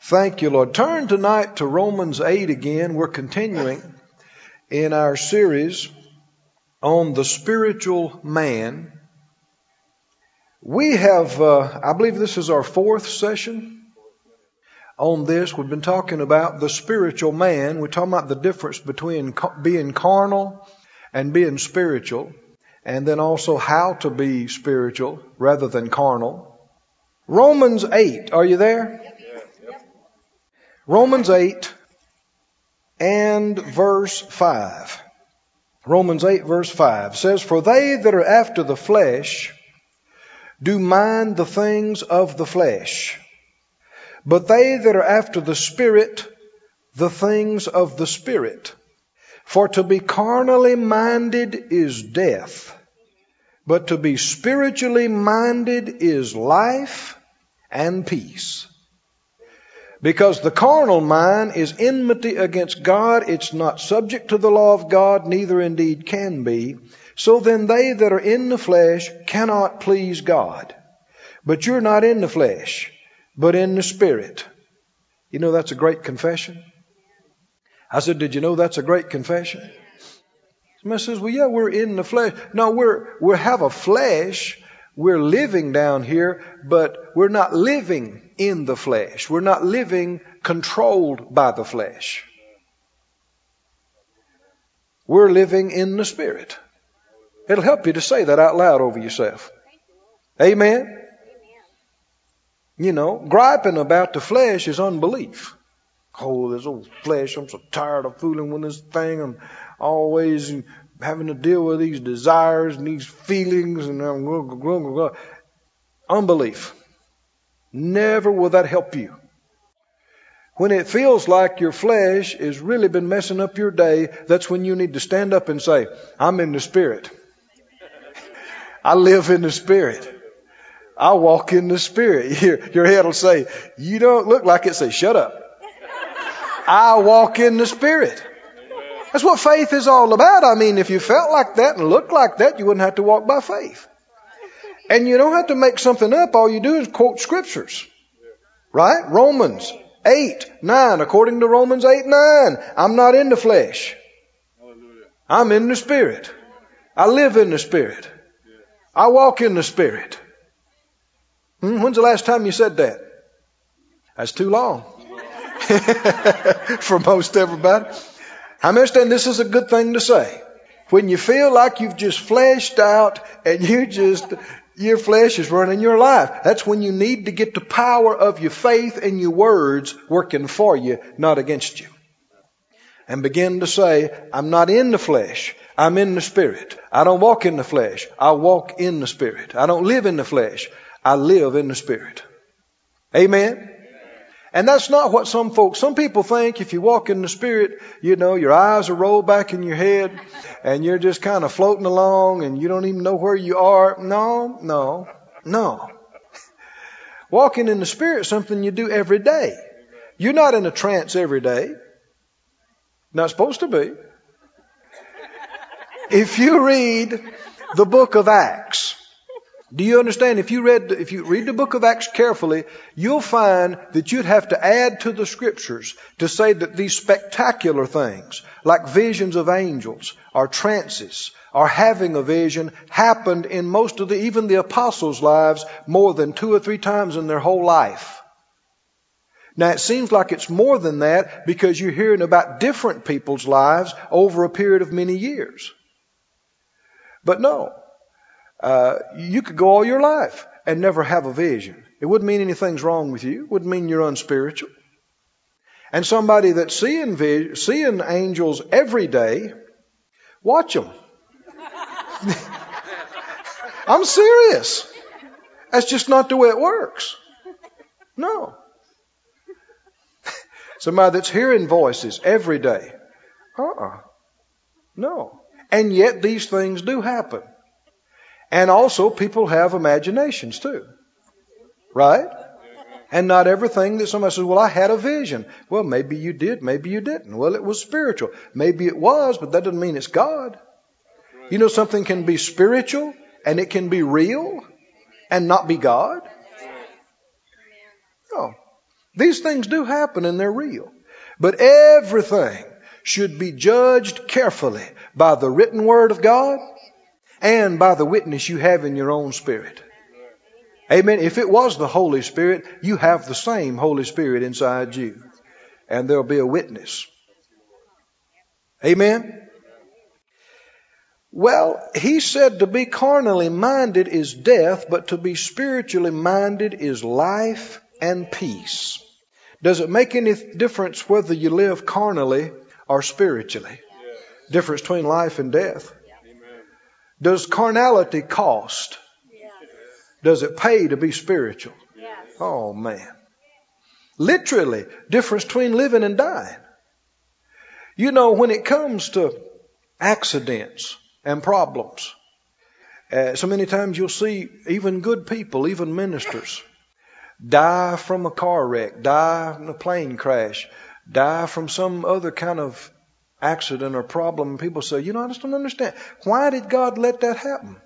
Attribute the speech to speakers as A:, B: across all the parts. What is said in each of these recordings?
A: Thank you, Lord. Turn tonight to Romans 8 again. We're continuing in our series on the spiritual man. We have, uh, I believe this is our fourth session on this. We've been talking about the spiritual man. We're talking about the difference between being carnal and being spiritual, and then also how to be spiritual rather than carnal. Romans 8, are you there? Romans 8 and verse 5. Romans 8 verse 5 says, For they that are after the flesh do mind the things of the flesh, but they that are after the Spirit, the things of the Spirit. For to be carnally minded is death, but to be spiritually minded is life and peace. Because the carnal mind is enmity against God, it's not subject to the law of God, neither indeed can be. So then they that are in the flesh cannot please God. But you're not in the flesh, but in the spirit. You know that's a great confession? I said, did you know that's a great confession? Somebody says, well, yeah, we're in the flesh. No, we're, we have a flesh. We're living down here, but we're not living in the flesh. We're not living controlled by the flesh. We're living in the Spirit. It'll help you to say that out loud over yourself. Amen? You know, griping about the flesh is unbelief. Oh, this old flesh, I'm so tired of fooling with this thing. I'm always having to deal with these desires and these feelings and uh, unbelief. Never will that help you. When it feels like your flesh has really been messing up your day, that's when you need to stand up and say, I'm in the Spirit. I live in the Spirit. I walk in the Spirit. Your, your head will say, You don't look like it. Say, Shut up. I walk in the Spirit. That's what faith is all about. I mean, if you felt like that and looked like that, you wouldn't have to walk by faith. And you don't have to make something up. All you do is quote scriptures. Right? Romans 8, 9. According to Romans 8, 9. I'm not in the flesh. I'm in the Spirit. I live in the Spirit. I walk in the Spirit. Hmm? When's the last time you said that? That's too long. For most everybody. I understand this is a good thing to say. When you feel like you've just fleshed out and you just your flesh is running your life. That's when you need to get the power of your faith and your words working for you, not against you. And begin to say, I'm not in the flesh. I'm in the spirit. I don't walk in the flesh. I walk in the spirit. I don't live in the flesh. I live in the spirit. Amen. And that's not what some folks, some people think if you walk in the Spirit, you know, your eyes are rolled back in your head and you're just kind of floating along and you don't even know where you are. No, no, no. Walking in the Spirit is something you do every day. You're not in a trance every day. Not supposed to be. If you read the book of Acts, do you understand? If you read, if you read the book of Acts carefully, you'll find that you'd have to add to the scriptures to say that these spectacular things, like visions of angels, or trances, or having a vision, happened in most of the, even the apostles' lives more than two or three times in their whole life. Now it seems like it's more than that because you're hearing about different people's lives over a period of many years. But no, uh, you could go all your life and never have a vision. It wouldn't mean anything's wrong with you. It wouldn't mean you're unspiritual. And somebody that's seeing seeing angels every day, watch them. I'm serious. That's just not the way it works. No. Somebody that's hearing voices every day. Uh-uh. No. And yet these things do happen. And also, people have imaginations too. Right? And not everything that somebody says, well, I had a vision. Well, maybe you did, maybe you didn't. Well, it was spiritual. Maybe it was, but that doesn't mean it's God. You know, something can be spiritual and it can be real and not be God. No. These things do happen and they're real. But everything should be judged carefully by the written word of God and by the witness you have in your own spirit. Amen. If it was the Holy Spirit, you have the same Holy Spirit inside you. And there'll be a witness. Amen. Well, he said to be carnally minded is death, but to be spiritually minded is life and peace. Does it make any difference whether you live carnally or spiritually? Difference between life and death. Does carnality cost? Does it pay to be spiritual? Oh man. Literally, difference between living and dying. You know, when it comes to accidents and problems, uh, so many times you'll see even good people, even ministers, die from a car wreck, die in a plane crash, die from some other kind of accident or problem. People say, you know, I just don't understand. Why did God let that happen?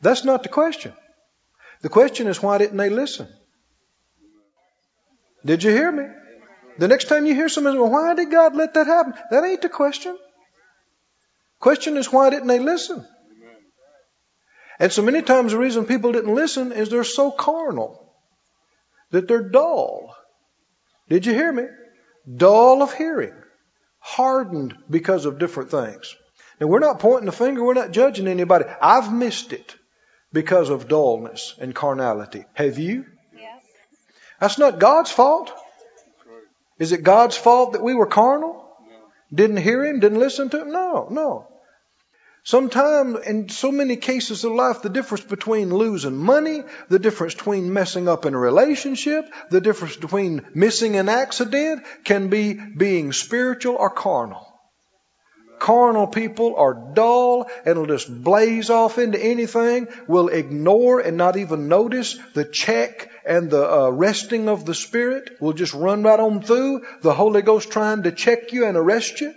A: That's not the question. The question is, why didn't they listen? Did you hear me? The next time you hear somebody, say, well, why did God let that happen? That ain't the question. Question is, why didn't they listen? And so many times the reason people didn't listen is they're so carnal that they're dull. Did you hear me? Dull of hearing. Hardened because of different things. Now we're not pointing the finger, we're not judging anybody. I've missed it because of dullness and carnality. Have you? Yes. That's not God's fault. Is it God's fault that we were carnal? No. Didn't hear Him? Didn't listen to Him? No, no. Sometimes, in so many cases of life, the difference between losing money, the difference between messing up in a relationship, the difference between missing an accident can be being spiritual or carnal. Carnal people are dull and will just blaze off into anything, will ignore and not even notice the check and the uh, resting of the Spirit, will just run right on through the Holy Ghost trying to check you and arrest you.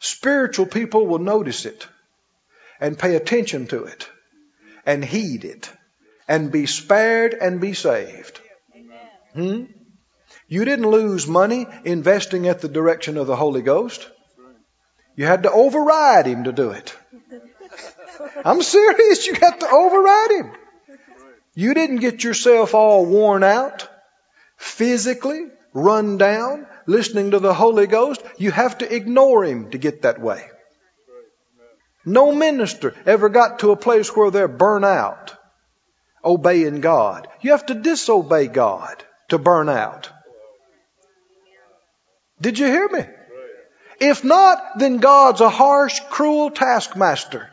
A: Spiritual people will notice it and pay attention to it and heed it and be spared and be saved. Hmm? You didn't lose money investing at the direction of the Holy Ghost. You had to override him to do it. I'm serious. You had to override him. You didn't get yourself all worn out, physically, run down, listening to the Holy Ghost. You have to ignore him to get that way. No minister ever got to a place where they're burnt out obeying God. You have to disobey God to burn out. Did you hear me? If not, then God's a harsh, cruel taskmaster.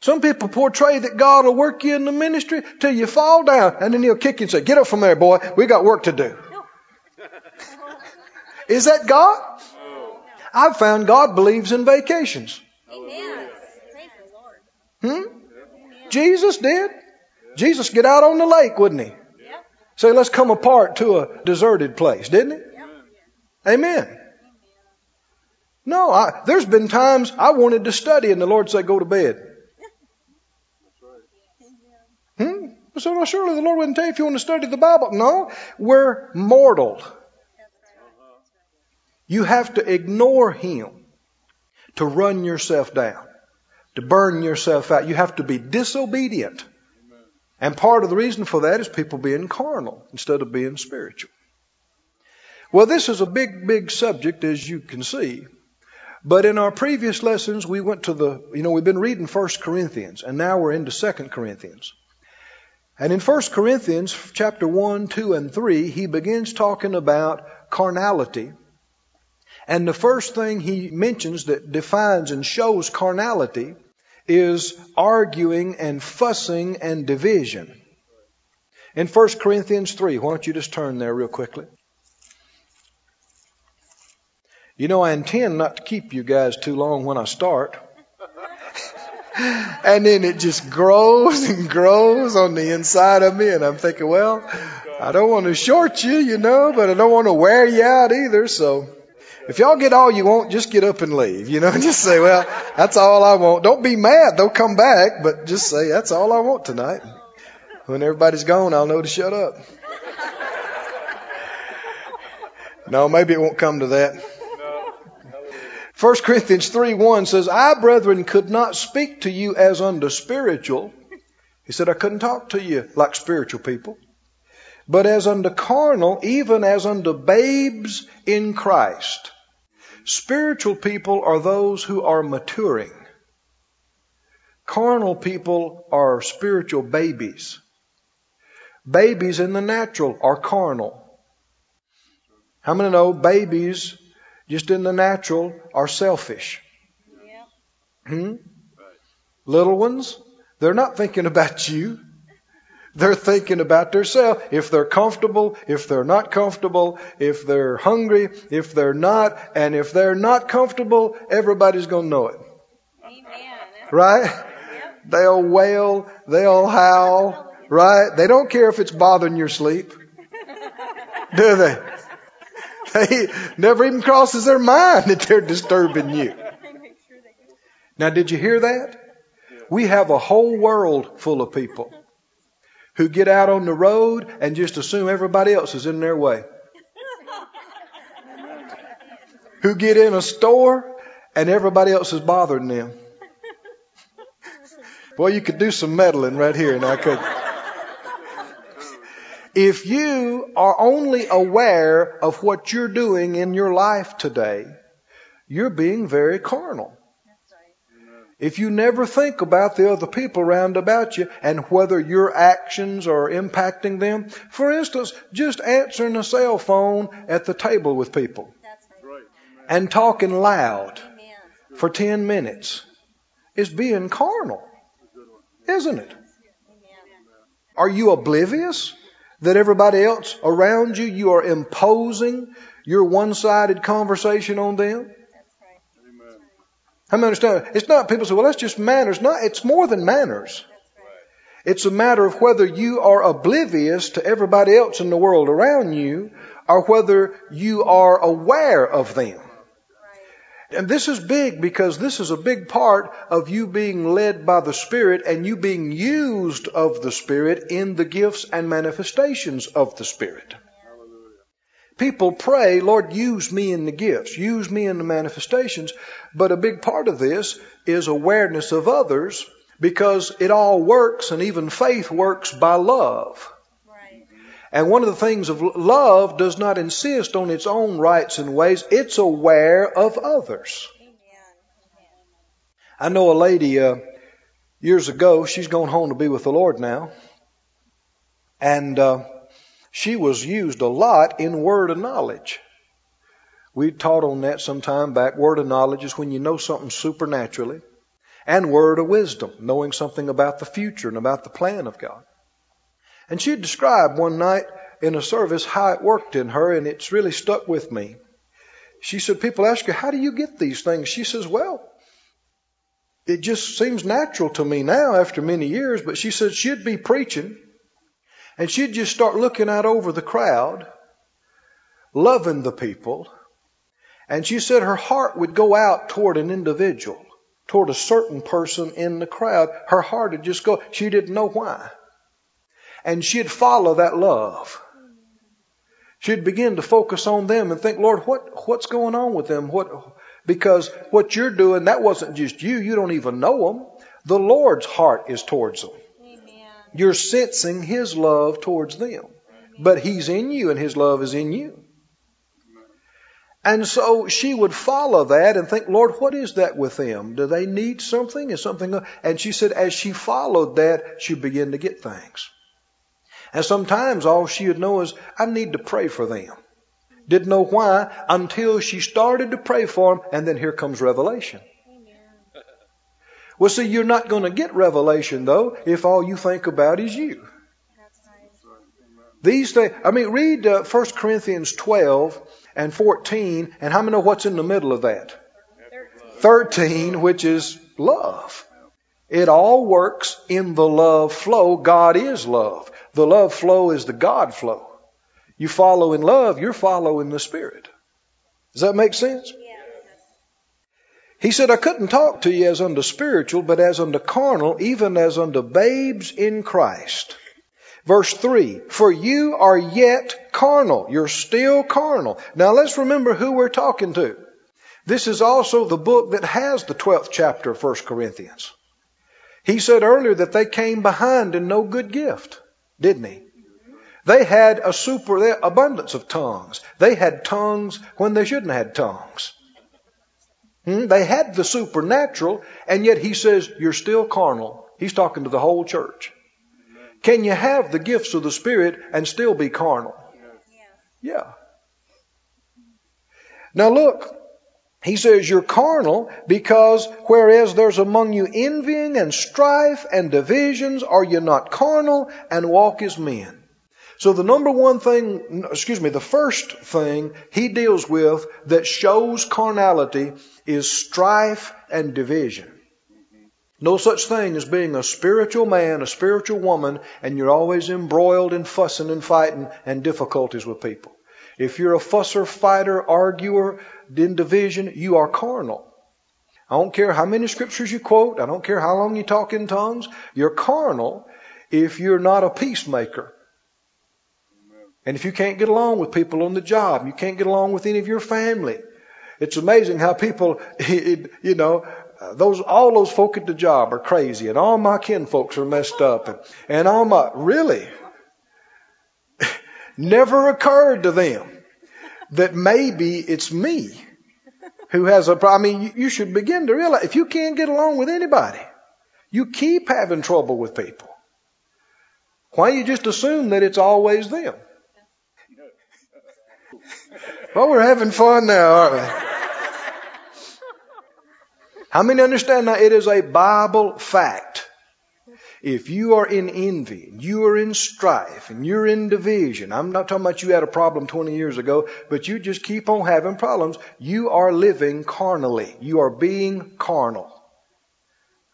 A: Some people portray that God will work you in the ministry till you fall down and then he'll kick you and say, get up from there, boy. We got work to do. Is that God? I've found God believes in vacations. Amen. Praise the Lord. Hmm? Jesus did. Jesus get out on the lake, wouldn't he? Say, let's come apart to a deserted place, didn't he? Amen. No, I, there's been times I wanted to study and the Lord said, go to bed. That's right. Hmm? I said, well, surely the Lord wouldn't tell you if you want to study the Bible. No, we're mortal. You have to ignore Him to run yourself down, to burn yourself out. You have to be disobedient. And part of the reason for that is people being carnal instead of being spiritual. Well, this is a big, big subject, as you can see. But in our previous lessons, we went to the, you know, we've been reading 1 Corinthians, and now we're into 2 Corinthians. And in 1 Corinthians chapter 1, 2, and 3, he begins talking about carnality and the first thing he mentions that defines and shows carnality is arguing and fussing and division. In 1 Corinthians 3, why don't you just turn there real quickly? You know, I intend not to keep you guys too long when I start. and then it just grows and grows on the inside of me, and I'm thinking, well, I don't want to short you, you know, but I don't want to wear you out either, so if y'all get all you want, just get up and leave. You know, just say, well, that's all I want. Don't be mad. They'll come back, but just say, that's all I want tonight. When everybody's gone, I'll know to shut up. No, maybe it won't come to that. 1 Corinthians 3 1 says, I, brethren, could not speak to you as unto spiritual. He said, I couldn't talk to you like spiritual people, but as unto carnal, even as unto babes in Christ. Spiritual people are those who are maturing. Carnal people are spiritual babies. Babies in the natural are carnal. How many know babies just in the natural are selfish? Yeah. Hmm? Little ones, they're not thinking about you. They're thinking about themselves. If they're comfortable, if they're not comfortable, if they're hungry, if they're not, and if they're not comfortable, everybody's going to know it. Amen. Right? Yep. They'll wail, they'll howl, right? They don't care if it's bothering your sleep. Do they? They never even crosses their mind that they're disturbing you. Now, did you hear that? We have a whole world full of people who get out on the road and just assume everybody else is in their way. who get in a store and everybody else is bothering them. Boy, you could do some meddling right here now, could If you are only aware of what you're doing in your life today, you're being very carnal. If you never think about the other people around about you and whether your actions are impacting them, for instance, just answering a cell phone at the table with people and talking loud for 10 minutes is being carnal, isn't it? Are you oblivious that everybody else around you, you are imposing your one sided conversation on them? How many understand? It's not people say, well, that's just manners. No, it's more than manners. It's a matter of whether you are oblivious to everybody else in the world around you or whether you are aware of them. And this is big because this is a big part of you being led by the Spirit and you being used of the Spirit in the gifts and manifestations of the Spirit. People pray, Lord, use me in the gifts, use me in the manifestations. But a big part of this is awareness of others because it all works and even faith works by love. And one of the things of love does not insist on its own rights and ways. It's aware of others. I know a lady uh, years ago. She's gone home to be with the Lord now, and uh, she was used a lot in word of knowledge. We taught on that some time back. Word of knowledge is when you know something supernaturally, and word of wisdom, knowing something about the future and about the plan of God. And she described one night in a service how it worked in her, and it's really stuck with me. She said, People ask her, How do you get these things? She says, Well, it just seems natural to me now after many years, but she said she'd be preaching and she'd just start looking out over the crowd, loving the people. And she said her heart would go out toward an individual, toward a certain person in the crowd. Her heart would just go, she didn't know why. And she'd follow that love. She'd begin to focus on them and think, Lord, what, what's going on with them? What, because what you're doing, that wasn't just you. You don't even know them. The Lord's heart is towards them. You're sensing His love towards them. But He's in you and His love is in you. And so she would follow that and think, Lord, what is that with them? Do they need something? Is something? And she said, as she followed that, she began to get things. And sometimes all she would know is, I need to pray for them. Didn't know why until she started to pray for them, and then here comes revelation. Well, see, you're not going to get revelation, though, if all you think about is you. These things, I mean, read uh, 1 Corinthians 12 and 14, and how many know what's in the middle of that? 13, which is love. It all works in the love flow. God is love. The love flow is the God flow. You follow in love, you're following the Spirit. Does that make sense? He said, I couldn't talk to you as unto spiritual, but as unto carnal, even as unto babes in Christ. Verse 3 For you are yet carnal. You're still carnal. Now let's remember who we're talking to. This is also the book that has the 12th chapter of 1 Corinthians. He said earlier that they came behind in no good gift, didn't he? They had a super abundance of tongues. They had tongues when they shouldn't have had tongues. Hmm? They had the supernatural, and yet he says, You're still carnal. He's talking to the whole church. Can you have the gifts of the Spirit and still be carnal? Yeah. Now look, he says you're carnal because whereas there's among you envying and strife and divisions, are you not carnal and walk as men? So the number one thing, excuse me, the first thing he deals with that shows carnality is strife and division. No such thing as being a spiritual man, a spiritual woman, and you're always embroiled in fussing and fighting and difficulties with people. If you're a fusser, fighter, arguer, in division, you are carnal. I don't care how many scriptures you quote. I don't care how long you talk in tongues. You're carnal if you're not a peacemaker. And if you can't get along with people on the job, you can't get along with any of your family. It's amazing how people, you know, uh, those all those folk at the job are crazy, and all my kinfolks are messed up, and, and all my really never occurred to them that maybe it's me who has a problem. I mean, you should begin to realize if you can't get along with anybody, you keep having trouble with people. Why you just assume that it's always them? Well, we're having fun now, aren't we? How many understand now it is a Bible fact? If you are in envy, and you are in strife, and you're in division, I'm not talking about you had a problem 20 years ago, but you just keep on having problems, you are living carnally. You are being carnal.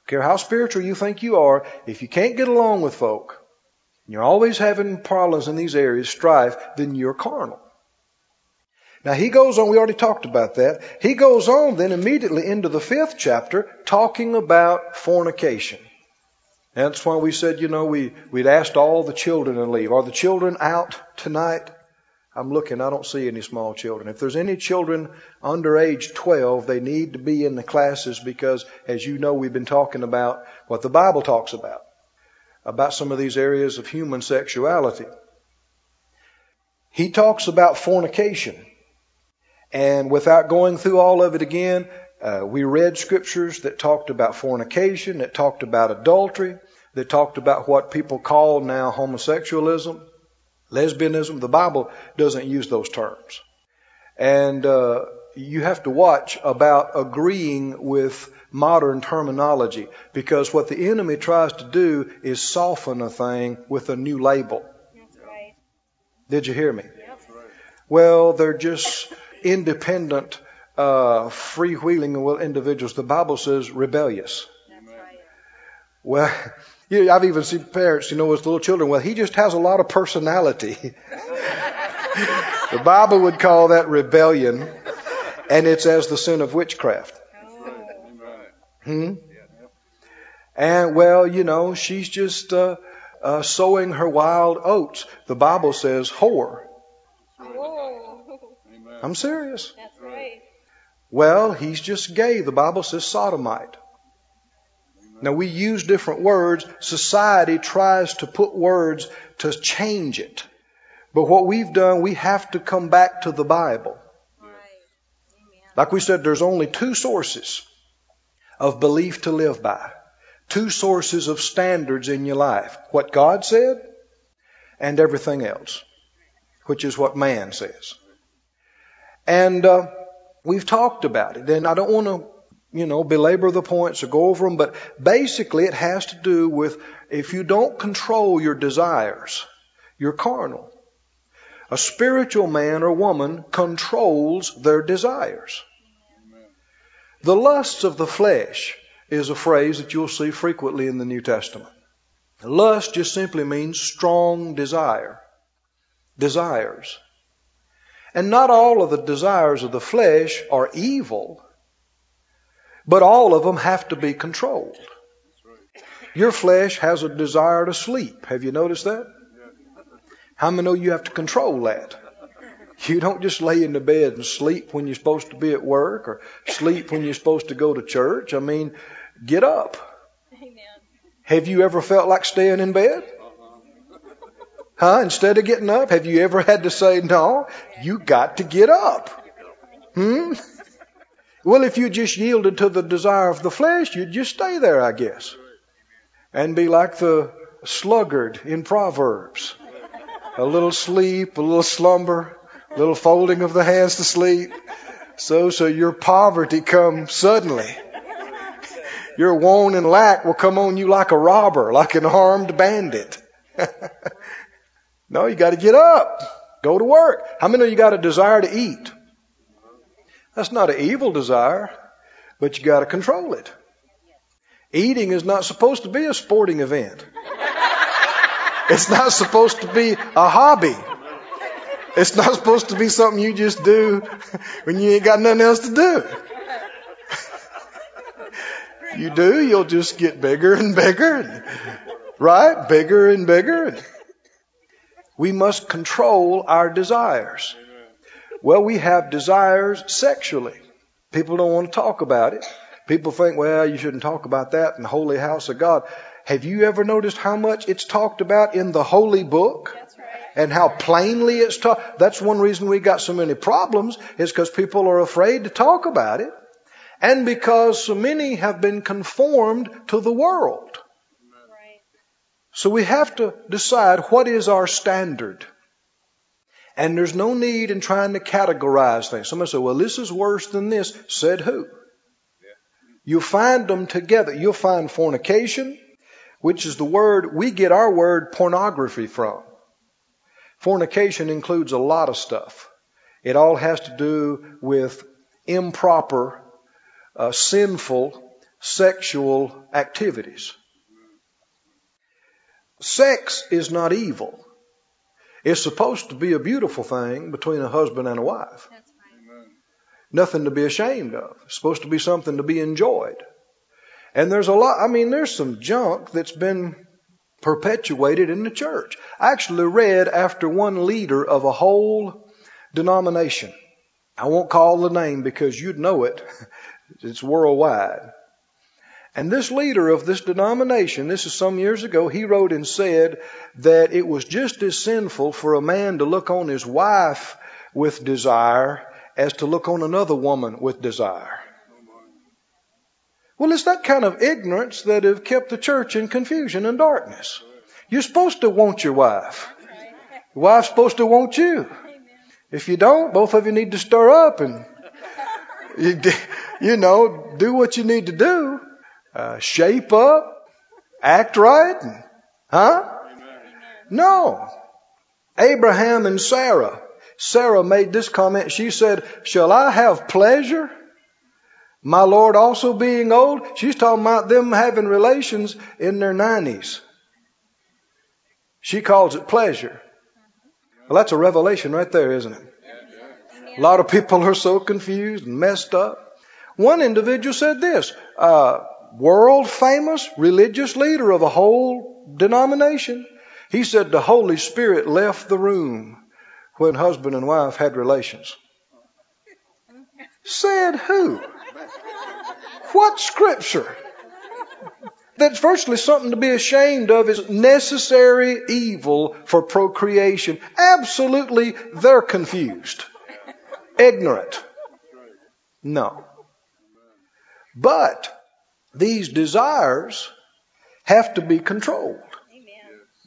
A: Care how spiritual you think you are, if you can't get along with folk, and you're always having problems in these areas, strife, then you're carnal. Now he goes on, we already talked about that. He goes on then immediately into the fifth chapter talking about fornication. That's why we said, you know, we, we'd asked all the children to leave. Are the children out tonight? I'm looking, I don't see any small children. If there's any children under age 12, they need to be in the classes because, as you know, we've been talking about what the Bible talks about, about some of these areas of human sexuality. He talks about fornication. And without going through all of it again, uh, we read scriptures that talked about fornication, that talked about adultery, that talked about what people call now homosexualism, lesbianism. The Bible doesn't use those terms. And uh, you have to watch about agreeing with modern terminology because what the enemy tries to do is soften a thing with a new label. Right. Did you hear me? Yep. Well, they're just independent uh, freewheeling individuals. The Bible says rebellious. Well, you know, I've even seen parents, you know, with little children. Well, he just has a lot of personality. the Bible would call that rebellion, and it's as the sin of witchcraft. Hmm? And well, you know, she's just uh, uh, sowing her wild oats. The Bible says whore. I'm serious.
B: That's right.
A: Well, he's just gay. The Bible says sodomite. Now we use different words. Society tries to put words to change it. But what we've done, we have to come back to the Bible. Right. Like we said, there's only two sources of belief to live by. Two sources of standards in your life. What God said and everything else, which is what man says. And uh, We've talked about it, and I don't want to, you know, belabor the points or go over them, but basically it has to do with if you don't control your desires, you're carnal. A spiritual man or woman controls their desires. The lusts of the flesh is a phrase that you'll see frequently in the New Testament. Lust just simply means strong desire. Desires. And not all of the desires of the flesh are evil, but all of them have to be controlled. Your flesh has a desire to sleep. Have you noticed that? How many know you have to control that? You don't just lay in the bed and sleep when you're supposed to be at work or sleep when you're supposed to go to church. I mean, get up. Amen. Have you ever felt like staying in bed? Huh? Instead of getting up, have you ever had to say, no, you got to get up? Hmm? Well, if you just yielded to the desire of the flesh, you'd just stay there, I guess. And be like the sluggard in Proverbs. A little sleep, a little slumber, a little folding of the hands to sleep. So, so your poverty comes suddenly. Your want and lack will come on you like a robber, like an armed bandit. no, you gotta get up. Go to work. How many of you got a desire to eat? That's not an evil desire, but you gotta control it. Eating is not supposed to be a sporting event. It's not supposed to be a hobby. It's not supposed to be something you just do when you ain't got nothing else to do. You do, you'll just get bigger and bigger, and, right? Bigger and bigger. We must control our desires. Well, we have desires sexually. People don't want to talk about it. People think, well, you shouldn't talk about that in the holy house of God. Have you ever noticed how much it's talked about in the holy book? And how plainly it's taught. That's one reason we got so many problems is because people are afraid to talk about it. And because so many have been conformed to the world. So we have to decide what is our standard. And there's no need in trying to categorize things. Somebody say, well, this is worse than this. Said who? You find them together. You'll find fornication, which is the word we get our word pornography from. Fornication includes a lot of stuff. It all has to do with improper, uh, sinful sexual activities. Sex is not evil. It's supposed to be a beautiful thing between a husband and a wife. Nothing to be ashamed of. It's supposed to be something to be enjoyed. And there's a lot, I mean, there's some junk that's been perpetuated in the church. I actually read after one leader of a whole denomination. I won't call the name because you'd know it. It's worldwide. And this leader of this denomination, this is some years ago, he wrote and said that it was just as sinful for a man to look on his wife with desire as to look on another woman with desire. Well, it's that kind of ignorance that have kept the church in confusion and darkness. You're supposed to want your wife. Your wife's supposed to want you. If you don't, both of you need to stir up and, you, you know, do what you need to do. Uh, shape up, act right, and, huh? No. Abraham and Sarah. Sarah made this comment. She said, Shall I have pleasure my Lord also being old, she's talking about them having relations in their 90s. She calls it pleasure. Well, that's a revelation right there, isn't it? A lot of people are so confused and messed up. One individual said this, uh, world famous religious leader of a whole denomination. He said the Holy Spirit left the room when husband and wife had relations. Said who? What scripture? That's virtually something to be ashamed of is necessary evil for procreation. Absolutely, they're confused. Ignorant. No. But these desires have to be controlled.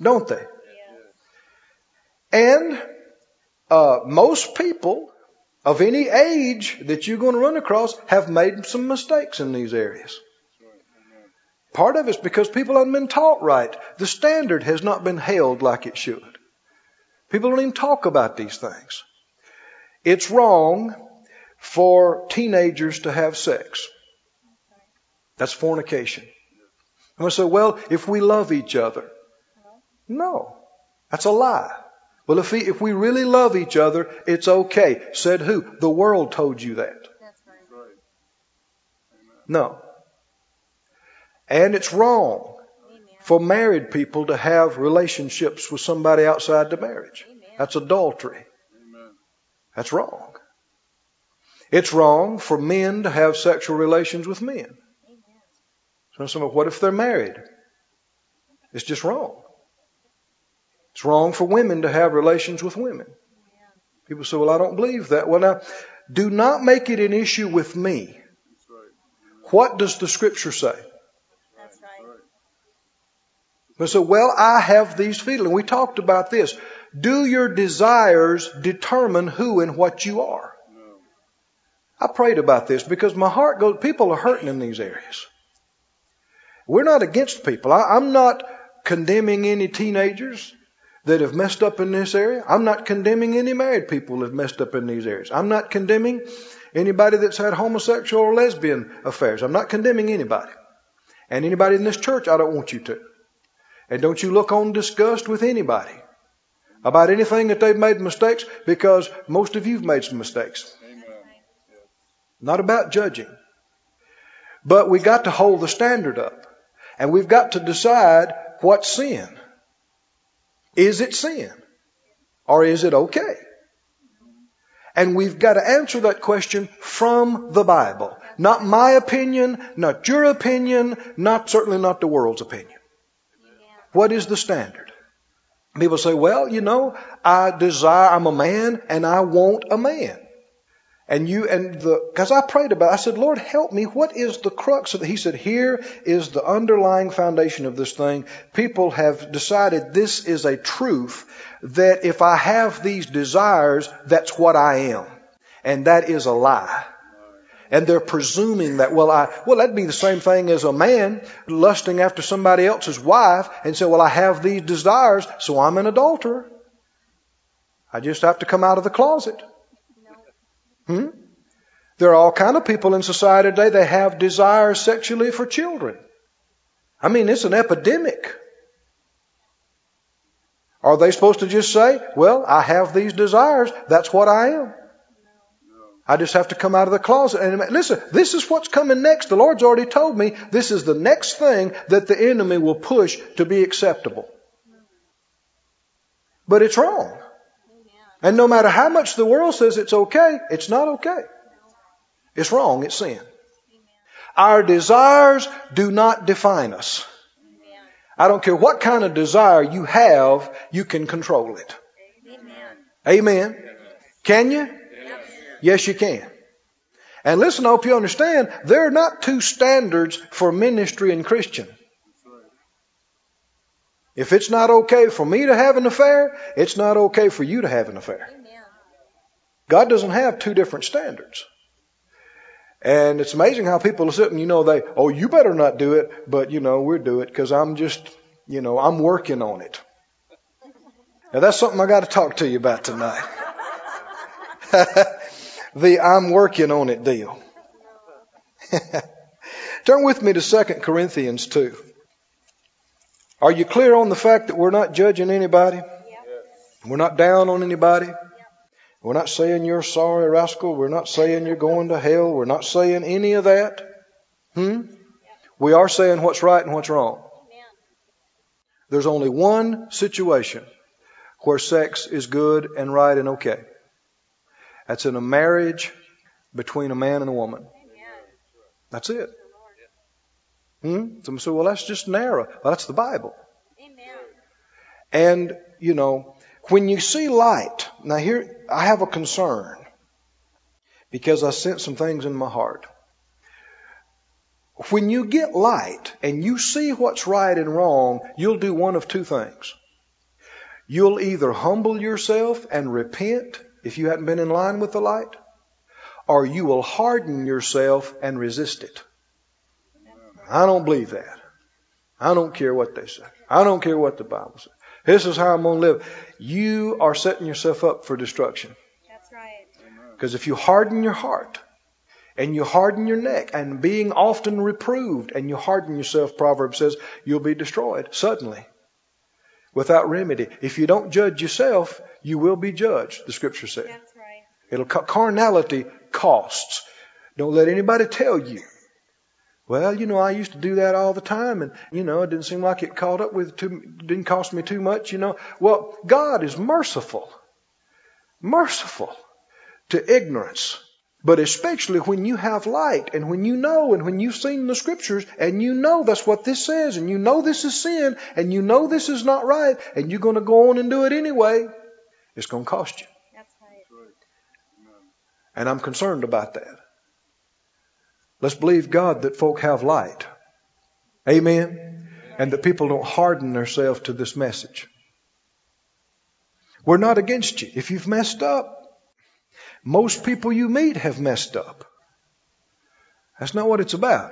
A: Don't they? And uh, most people of any age that you're going to run across have made some mistakes in these areas. Part of it's because people haven't been taught right. The standard has not been held like it should. People don't even talk about these things. It's wrong for teenagers to have sex. That's fornication. I'm going to say, well, if we love each other. No. That's a lie. Well, if we, if we really love each other, it's okay. Said who? The world told you that. No. And it's wrong for married people to have relationships with somebody outside the marriage. That's adultery. That's wrong. It's wrong for men to have sexual relations with men. So, some, what if they're married? It's just wrong. It's wrong for women to have relations with women. People say, well, I don't believe that. Well, now, do not make it an issue with me. What does the scripture say? That's right. They say, well, I have these feelings. We talked about this. Do your desires determine who and what you are? I prayed about this because my heart goes, people are hurting in these areas. We're not against people. I, I'm not condemning any teenagers that have messed up in this area. I'm not condemning any married people that have messed up in these areas. I'm not condemning anybody that's had homosexual or lesbian affairs. I'm not condemning anybody. And anybody in this church, I don't want you to. And don't you look on disgust with anybody about anything that they've made mistakes because most of you've made some mistakes. Amen. Not about judging. But we got to hold the standard up. And we've got to decide what's sin. Is it sin? Or is it okay? And we've got to answer that question from the Bible. Not my opinion, not your opinion, not certainly not the world's opinion. What is the standard? People say, well, you know, I desire, I'm a man and I want a man. And you, and the, cause I prayed about it, I said, Lord, help me. What is the crux of it? He said, here is the underlying foundation of this thing. People have decided this is a truth that if I have these desires, that's what I am. And that is a lie. And they're presuming that, well, I, well, that'd be the same thing as a man lusting after somebody else's wife and say, well, I have these desires, so I'm an adulterer. I just have to come out of the closet. Hmm? There are all kind of people in society today that have desires sexually for children. I mean, it's an epidemic. Are they supposed to just say, well, I have these desires, that's what I am? I just have to come out of the closet. And listen, this is what's coming next. The Lord's already told me this is the next thing that the enemy will push to be acceptable. But it's wrong. And no matter how much the world says it's okay, it's not okay. It's wrong. It's sin. Our desires do not define us. I don't care what kind of desire you have, you can control it. Amen. Can you? Yes, you can. And listen, I hope you understand, there are not two standards for ministry and Christian. If it's not okay for me to have an affair, it's not okay for you to have an affair. God doesn't have two different standards. And it's amazing how people are sitting, you know, they, oh, you better not do it, but, you know, we'll do it because I'm just, you know, I'm working on it. Now that's something I got to talk to you about tonight. the I'm working on it deal. Turn with me to 2 Corinthians 2. Are you clear on the fact that we're not judging anybody? We're not down on anybody. We're not saying you're sorry, rascal. We're not saying you're going to hell. We're not saying any of that. Hmm? We are saying what's right and what's wrong. There's only one situation where sex is good and right and okay. That's in a marriage between a man and a woman. That's it. Hmm? Some say, well, that's just narrow. Well, that's the Bible. Amen. And, you know, when you see light, now here, I have a concern because I sense some things in my heart. When you get light and you see what's right and wrong, you'll do one of two things. You'll either humble yourself and repent if you hadn't been in line with the light, or you will harden yourself and resist it. I don't believe that. I don't care what they say. I don't care what the Bible says. This is how I'm going to live. You are setting yourself up for destruction.
B: That's right.
A: Because if you harden your heart and you harden your neck and being often reproved and you harden yourself, Proverbs says, you'll be destroyed suddenly without remedy. If you don't judge yourself, you will be judged, the scripture says.
B: That's right.
A: It'll carnality costs. Don't let anybody tell you Well, you know, I used to do that all the time and, you know, it didn't seem like it caught up with too, didn't cost me too much, you know. Well, God is merciful. Merciful to ignorance. But especially when you have light and when you know and when you've seen the scriptures and you know that's what this says and you know this is sin and you know this is not right and you're going to go on and do it anyway, it's going to cost you.
B: That's right.
A: And I'm concerned about that. Let's believe God that folk have light. Amen. And that people don't harden themselves to this message. We're not against you. If you've messed up, most people you meet have messed up. That's not what it's about.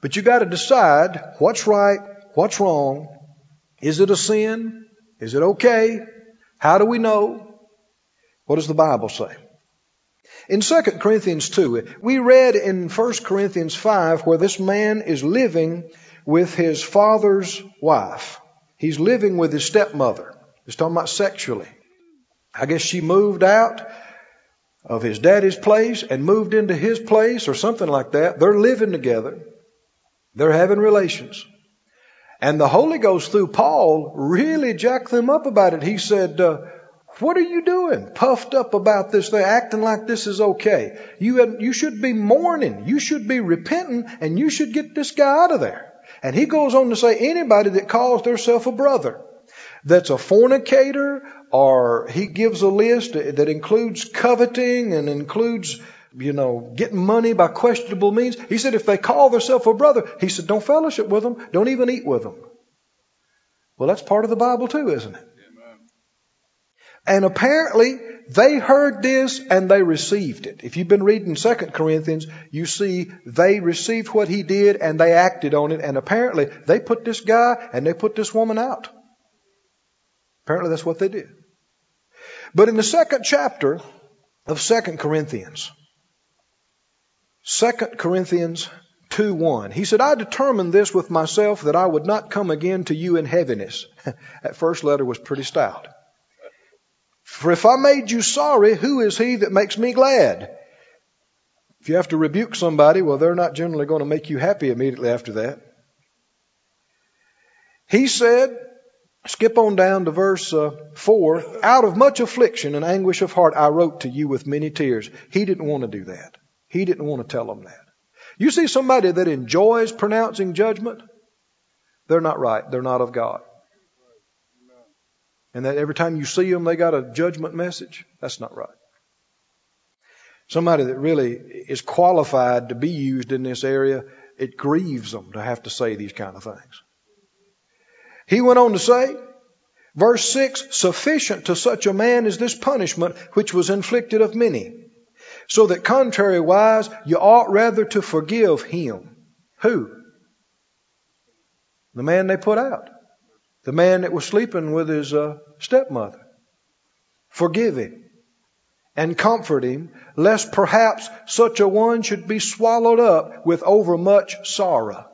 A: But you got to decide what's right, what's wrong. Is it a sin? Is it okay? How do we know? What does the Bible say? In 2 Corinthians 2, we read in 1 Corinthians 5 where this man is living with his father's wife. He's living with his stepmother. He's talking about sexually. I guess she moved out of his daddy's place and moved into his place or something like that. They're living together. They're having relations. And the Holy Ghost through Paul really jacked them up about it. He said, uh, what are you doing? Puffed up about this thing, acting like this is okay. You, you should be mourning. You should be repenting and you should get this guy out of there. And he goes on to say anybody that calls themselves a brother, that's a fornicator, or he gives a list that includes coveting and includes, you know, getting money by questionable means. He said if they call themselves a brother, he said don't fellowship with them, don't even eat with them. Well, that's part of the Bible too, isn't it? And apparently they heard this and they received it. If you've been reading 2 Corinthians, you see they received what he did and they acted on it and apparently they put this guy and they put this woman out. Apparently that's what they did. But in the second chapter of 2 Corinthians, 2 Corinthians 2 1. He said, I determined this with myself that I would not come again to you in heaviness. that first letter was pretty stout. For if I made you sorry, who is he that makes me glad? If you have to rebuke somebody, well, they're not generally going to make you happy immediately after that. He said, skip on down to verse uh, 4, out of much affliction and anguish of heart, I wrote to you with many tears. He didn't want to do that. He didn't want to tell them that. You see somebody that enjoys pronouncing judgment, they're not right. They're not of God and that every time you see them, they got a judgment message. That's not right. Somebody that really is qualified to be used in this area, it grieves them to have to say these kind of things. He went on to say, verse 6, sufficient to such a man is this punishment which was inflicted of many. So that contrariwise, you ought rather to forgive him. Who? The man they put out. The man that was sleeping with his uh, stepmother. Forgive him and comfort him, lest perhaps such a one should be swallowed up with overmuch sorrow.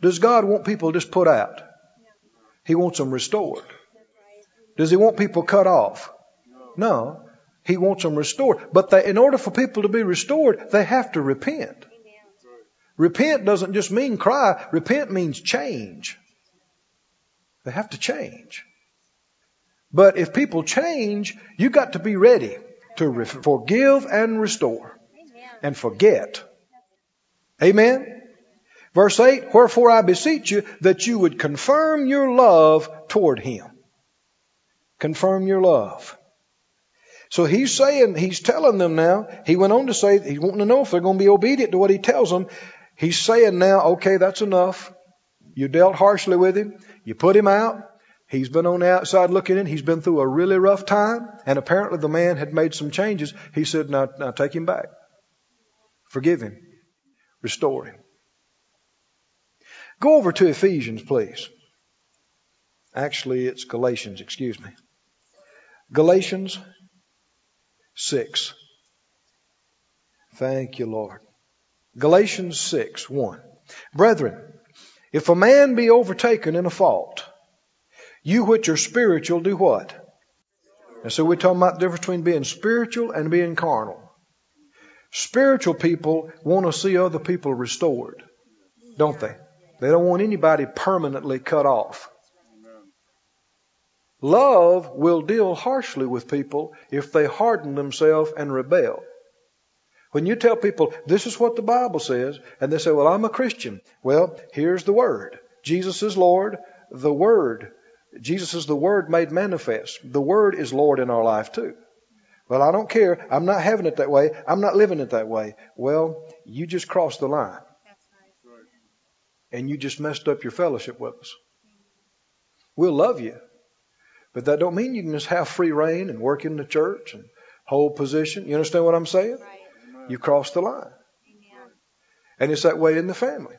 A: Does God want people just put out? He wants them restored. Does He want people cut off? No. He wants them restored. But they, in order for people to be restored, they have to repent. Repent doesn't just mean cry. Repent means change. They have to change. But if people change, you got to be ready to re- forgive and restore and forget. Amen. Verse 8, wherefore I beseech you that you would confirm your love toward him. Confirm your love. So he's saying, he's telling them now, he went on to say, he's wanting to know if they're going to be obedient to what he tells them. He's saying now, okay, that's enough. You dealt harshly with him. You put him out. He's been on the outside looking in. He's been through a really rough time. And apparently the man had made some changes. He said, now, now take him back. Forgive him. Restore him. Go over to Ephesians, please. Actually, it's Galatians, excuse me. Galatians 6. Thank you, Lord. Galatians 6, 1. Brethren, if a man be overtaken in a fault, you which are spiritual do what? And so we're talking about the difference between being spiritual and being carnal. Spiritual people want to see other people restored, don't they? They don't want anybody permanently cut off. Love will deal harshly with people if they harden themselves and rebel. When you tell people, this is what the Bible says, and they say, well, I'm a Christian. Well, here's the Word. Jesus is Lord. The Word. Jesus is the Word made manifest. The Word is Lord in our life too. Well, I don't care. I'm not having it that way. I'm not living it that way. Well, you just crossed the line. And you just messed up your fellowship with us. We'll love you. But that don't mean you can just have free rein and work in the church and hold position. You understand what I'm saying? Right. You cross the line. And it's that way in the family.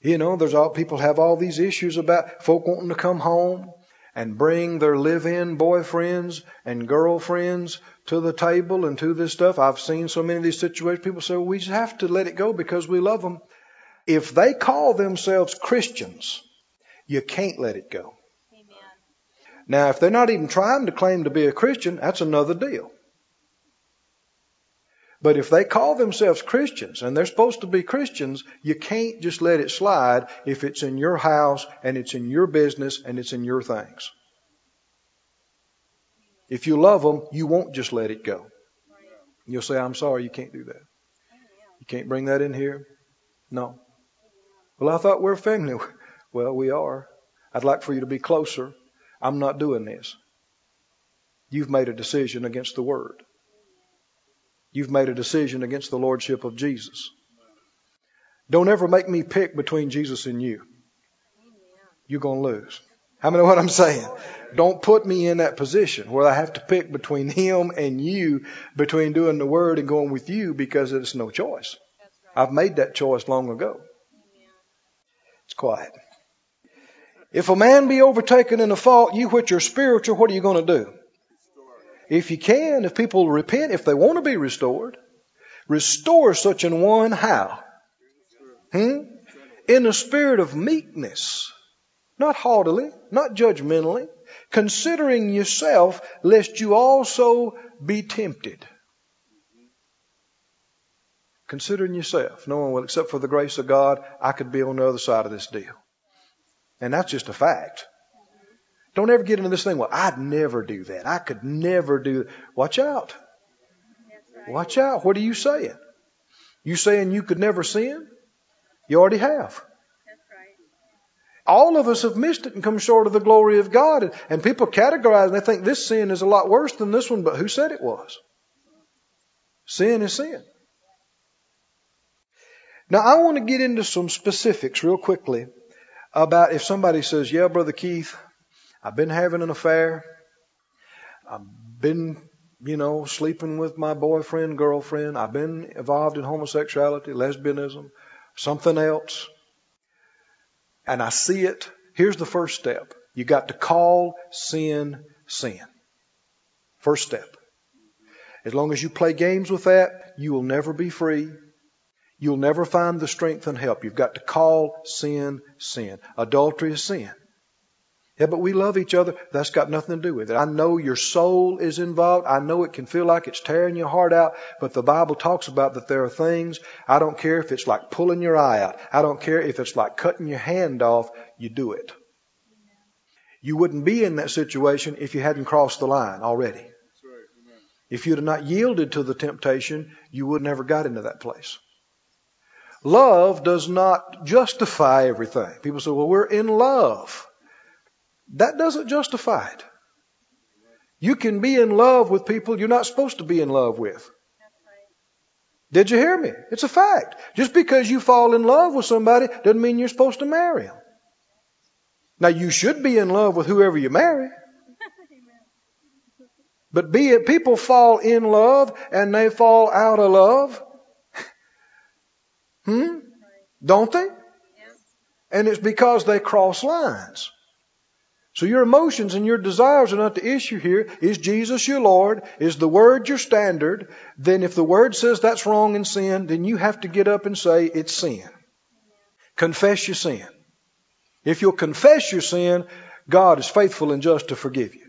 A: You know, there's all people have all these issues about folk wanting to come home and bring their live-in boyfriends and girlfriends to the table and to this stuff. I've seen so many of these situations. People say, well, we just have to let it go because we love them. If they call themselves Christians, you can't let it go. Now, if they're not even trying to claim to be a Christian, that's another deal. But if they call themselves Christians and they're supposed to be Christians, you can't just let it slide if it's in your house and it's in your business and it's in your things. If you love them, you won't just let it go. You'll say, I'm sorry, you can't do that. You can't bring that in here? No. Well, I thought we're family. Well, we are. I'd like for you to be closer. I'm not doing this. You've made a decision against the Word. You've made a decision against the Lordship of Jesus. Don't ever make me pick between Jesus and you. You're going to lose. How many know what I'm saying? Don't put me in that position where I have to pick between him and you, between doing the word and going with you because it's no choice. I've made that choice long ago. It's quiet. If a man be overtaken in a fault, you which are spiritual, what are you going to do? If you can, if people repent, if they want to be restored, restore such an one how? Hmm? In a spirit of meekness, not haughtily, not judgmentally, considering yourself, lest you also be tempted. Considering yourself, knowing, well, except for the grace of God, I could be on the other side of this deal. And that's just a fact. Don't ever get into this thing, well, I'd never do that. I could never do that. Watch out. Watch out. What are you saying? You saying you could never sin? You already have. All of us have missed it and come short of the glory of God. And people categorize and they think this sin is a lot worse than this one, but who said it was? Sin is sin. Now I want to get into some specifics real quickly about if somebody says, Yeah, Brother Keith, I've been having an affair. I've been, you know, sleeping with my boyfriend, girlfriend. I've been involved in homosexuality, lesbianism, something else. And I see it. Here's the first step. You got to call sin sin. First step. As long as you play games with that, you will never be free. You'll never find the strength and help. You've got to call sin sin. Adultery is sin. Yeah, but we love each other. That's got nothing to do with it. I know your soul is involved. I know it can feel like it's tearing your heart out, but the Bible talks about that there are things. I don't care if it's like pulling your eye out. I don't care if it's like cutting your hand off. You do it. You wouldn't be in that situation if you hadn't crossed the line already. If you'd have not yielded to the temptation, you would never got into that place. Love does not justify everything. People say, well, we're in love. That doesn't justify it. You can be in love with people you're not supposed to be in love with. Did you hear me? It's a fact. Just because you fall in love with somebody doesn't mean you're supposed to marry them. Now you should be in love with whoever you marry. But be it people fall in love and they fall out of love Hmm? Don't they? And it's because they cross lines. So your emotions and your desires are not the issue here. Is Jesus your Lord? Is the Word your standard? Then if the Word says that's wrong and sin, then you have to get up and say it's sin. Confess your sin. If you'll confess your sin, God is faithful and just to forgive you.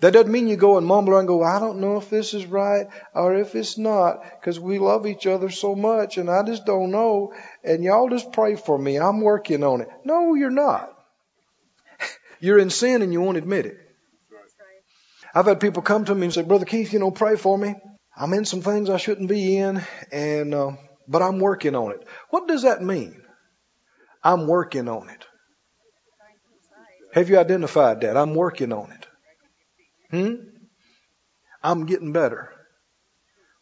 A: That doesn't mean you go and mumble and go, I don't know if this is right or if it's not, because we love each other so much and I just don't know. And y'all just pray for me. I'm working on it. No, you're not. You're in sin and you won't admit it. I've had people come to me and say, Brother Keith, you know, pray for me. I'm in some things I shouldn't be in, and uh, but I'm working on it. What does that mean? I'm working on it. Have you identified that? I'm working on it. Hmm? I'm getting better.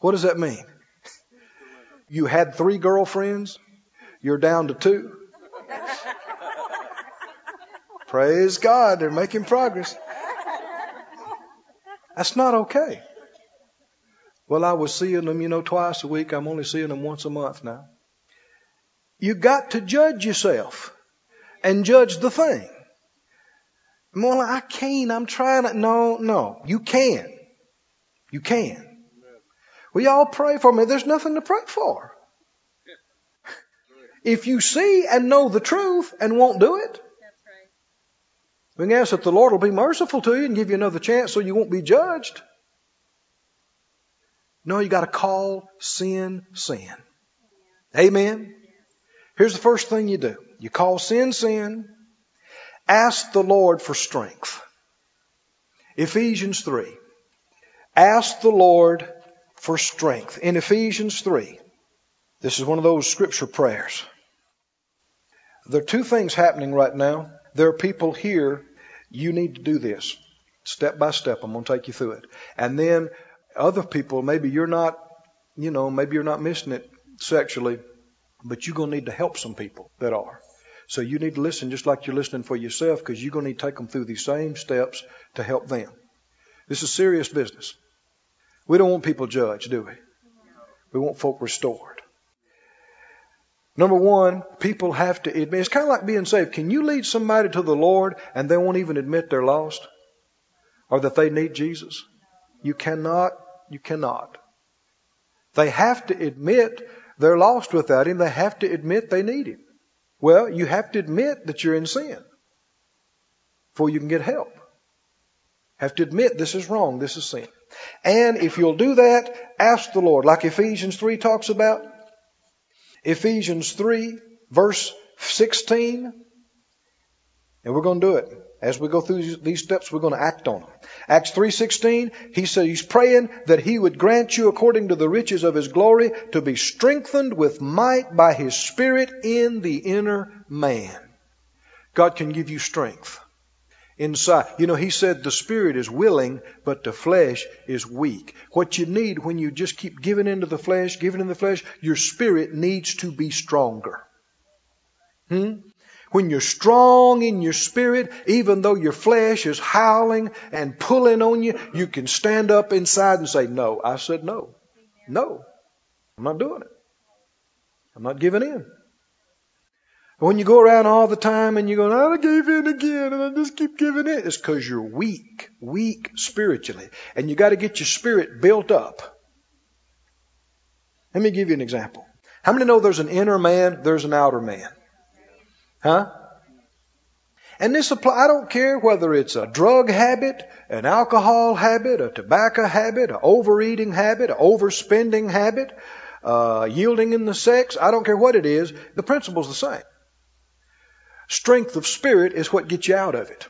A: What does that mean? You had three girlfriends, you're down to two. Praise God, they're making progress. That's not okay. Well, I was seeing them, you know, twice a week. I'm only seeing them once a month now. You got to judge yourself and judge the thing. More like, I can't. I'm trying to. No, no. You can. You can. We all pray for me. There's nothing to pray for. If you see and know the truth and won't do it, we can ask that the Lord will be merciful to you and give you another chance so you won't be judged. No, you got to call sin sin. Amen. Here's the first thing you do. You call sin sin Ask the Lord for strength. Ephesians 3. Ask the Lord for strength. In Ephesians 3, this is one of those scripture prayers. There are two things happening right now. There are people here, you need to do this. Step by step, I'm going to take you through it. And then other people, maybe you're not, you know, maybe you're not missing it sexually, but you're going to need to help some people that are. So you need to listen just like you're listening for yourself because you're going to need to take them through these same steps to help them. This is serious business. We don't want people judged, do we? We want folk restored. Number one, people have to admit. It's kind of like being saved. Can you lead somebody to the Lord and they won't even admit they're lost or that they need Jesus? You cannot. You cannot. They have to admit they're lost without Him. They have to admit they need Him. Well, you have to admit that you're in sin before you can get help. Have to admit this is wrong, this is sin. And if you'll do that, ask the Lord, like Ephesians 3 talks about. Ephesians 3, verse 16. And we're going to do it. As we go through these steps, we're going to act on them. Acts 3.16, he said he's praying that he would grant you according to the riches of his glory to be strengthened with might by his spirit in the inner man. God can give you strength inside. You know, he said the spirit is willing, but the flesh is weak. What you need when you just keep giving into the flesh, giving in the flesh, your spirit needs to be stronger. Hmm? When you're strong in your spirit, even though your flesh is howling and pulling on you, you can stand up inside and say, No. I said no. No. I'm not doing it. I'm not giving in. When you go around all the time and you go, I gave in again and I just keep giving in, it's because you're weak, weak spiritually. And you got to get your spirit built up. Let me give you an example. How many know there's an inner man, there's an outer man? Huh? And this apply, I don't care whether it's a drug habit, an alcohol habit, a tobacco habit, an overeating habit, an overspending habit, uh, yielding in the sex. I don't care what it is. The principle's the same. Strength of spirit is what gets you out of it.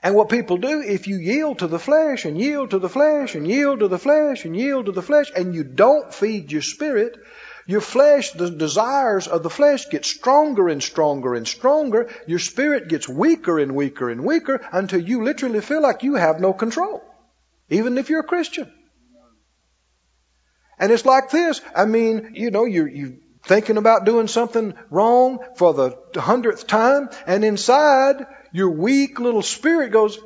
A: And what people do, if you yield to the flesh and yield to the flesh and yield to the flesh and yield to the flesh and you don't feed your spirit, your flesh, the desires of the flesh get stronger and stronger and stronger. Your spirit gets weaker and weaker and weaker until you literally feel like you have no control. Even if you're a Christian. And it's like this. I mean, you know, you're, you thinking about doing something wrong for the hundredth time, and inside your weak little spirit goes,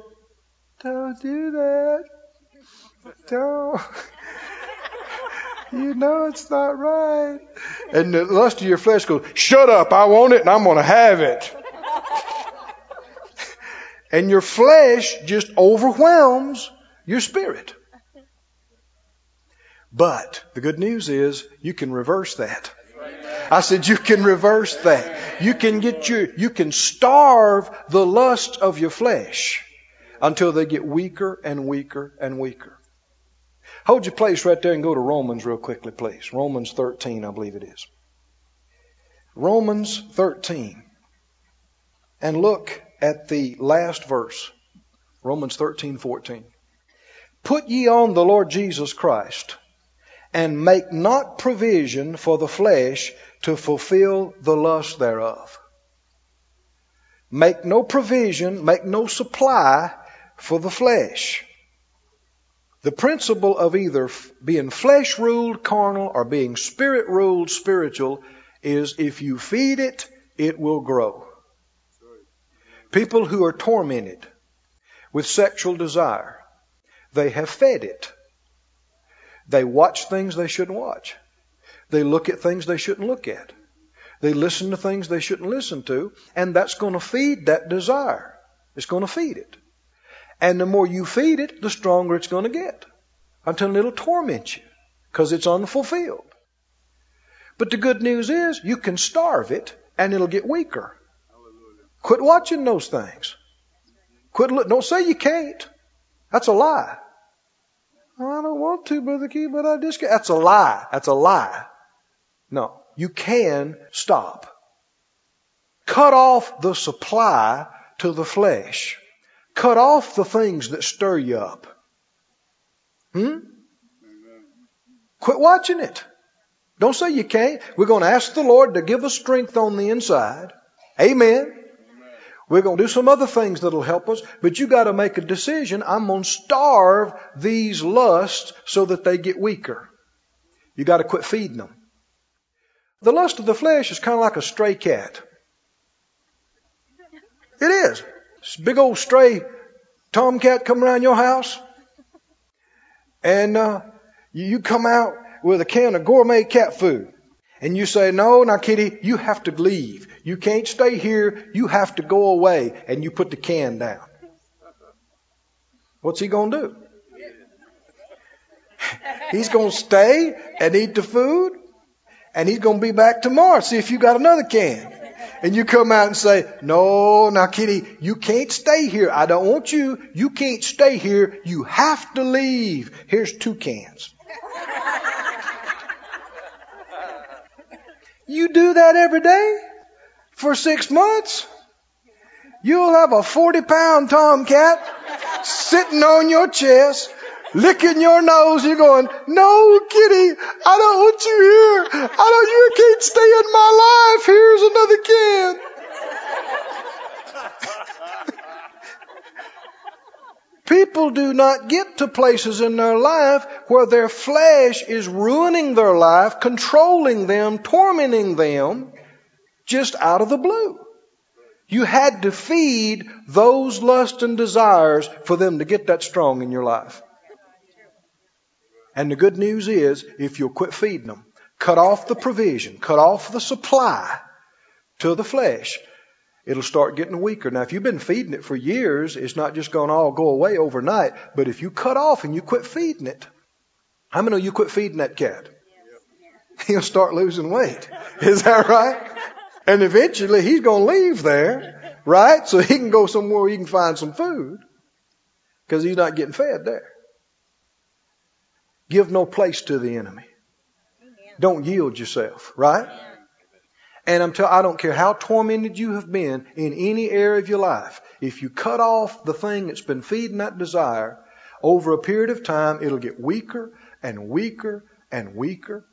A: don't do that. Don't. You know it's not right. And the lust of your flesh goes, shut up, I want it and I'm going to have it. and your flesh just overwhelms your spirit. But the good news is you can reverse that. I said you can reverse that. You can get your, you can starve the lust of your flesh until they get weaker and weaker and weaker. Hold your place right there and go to Romans real quickly, please. Romans 13, I believe it is. Romans 13. And look at the last verse. Romans 13, 14. Put ye on the Lord Jesus Christ, and make not provision for the flesh to fulfill the lust thereof. Make no provision, make no supply for the flesh. The principle of either being flesh ruled carnal or being spirit ruled spiritual is if you feed it, it will grow. People who are tormented with sexual desire, they have fed it. They watch things they shouldn't watch. They look at things they shouldn't look at. They listen to things they shouldn't listen to, and that's going to feed that desire. It's going to feed it. And the more you feed it, the stronger it's going to get until it'll torment you because it's unfulfilled. But the good news is you can starve it and it'll get weaker. Quit watching those things. Quit look. Don't say you can't. That's a lie. I don't want to, Brother Keith, but I just can't. That's a lie. That's a lie. No. You can stop. Cut off the supply to the flesh. Cut off the things that stir you up. Hmm? Quit watching it. Don't say you can't. We're going to ask the Lord to give us strength on the inside. Amen. We're going to do some other things that'll help us, but you got to make a decision. I'm going to starve these lusts so that they get weaker. You got to quit feeding them. The lust of the flesh is kind of like a stray cat. It is. This big old stray tomcat come around your house, and uh, you come out with a can of gourmet cat food. And you say, no, now kitty, you have to leave. You can't stay here. You have to go away. And you put the can down. What's he going to do? He's going to stay and eat the food. And he's going to be back tomorrow. See if you got another can. And you come out and say, no, now kitty, you can't stay here. I don't want you. You can't stay here. You have to leave. Here's two cans. You do that every day for six months. You'll have a 40 pound tomcat sitting on your chest, licking your nose. You're going, no, kitty, I don't want you here. I don't, you can't stay in my life. Here's another can. People do not get to places in their life where their flesh is ruining their life, controlling them, tormenting them, just out of the blue. You had to feed those lusts and desires for them to get that strong in your life. And the good news is, if you'll quit feeding them, cut off the provision, cut off the supply to the flesh, it'll start getting weaker. Now, if you've been feeding it for years, it's not just going to all go away overnight. But if you cut off and you quit feeding it, how many of you quit feeding that cat? He'll start losing weight. Is that right? And eventually he's going to leave there, right? So he can go somewhere where he can find some food because he's not getting fed there. Give no place to the enemy. Don't yield yourself, right? And I'm tell, I don't care how tormented you have been in any area of your life. If you cut off the thing that's been feeding that desire, over a period of time, it'll get weaker and weaker and weaker.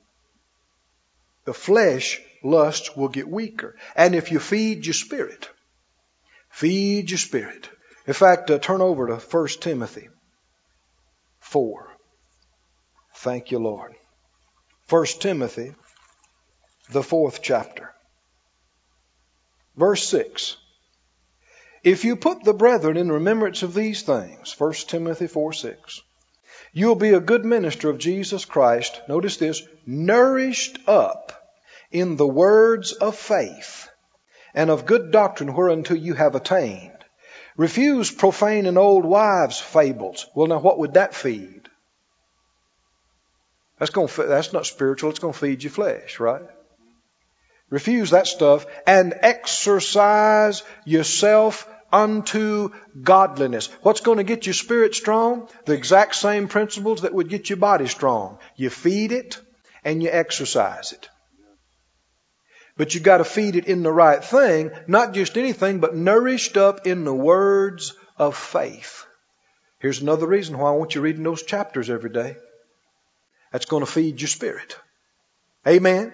A: The flesh lust will get weaker. And if you feed your spirit, feed your spirit. In fact, uh, turn over to 1 Timothy 4. Thank you, Lord. 1 Timothy, the fourth chapter. Verse 6. If you put the brethren in remembrance of these things, 1 Timothy 4 6, you'll be a good minister of Jesus Christ. Notice this, nourished up in the words of faith and of good doctrine whereunto you have attained. Refuse profane and old wives' fables. Well, now what would that feed? That's going that's not spiritual. It's going to feed your flesh, right? Refuse that stuff and exercise yourself unto godliness. What's going to get your spirit strong? The exact same principles that would get your body strong. You feed it and you exercise it. But you got to feed it in the right thing, not just anything, but nourished up in the words of faith. Here's another reason why I want you reading those chapters every day. That's going to feed your spirit. Amen.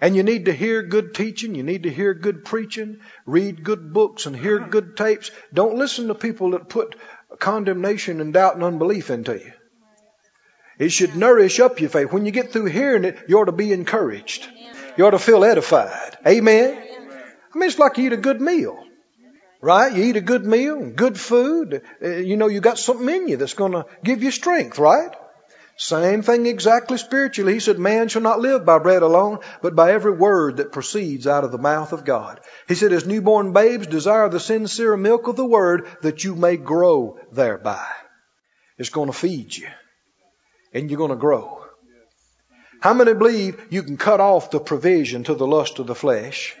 A: And you need to hear good teaching. You need to hear good preaching, read good books, and hear uh-huh. good tapes. Don't listen to people that put condemnation and doubt and unbelief into you. It should nourish up your faith. When you get through hearing it, you ought to be encouraged. You ought to feel edified. Amen. I mean, it's like you eat a good meal, right? You eat a good meal, good food. Uh, you know, you got something in you that's going to give you strength, right? Same thing exactly spiritually. He said, Man shall not live by bread alone, but by every word that proceeds out of the mouth of God. He said, As newborn babes desire the sincere milk of the word that you may grow thereby. It's going to feed you, and you're going to grow. How many believe you can cut off the provision to the lust of the flesh?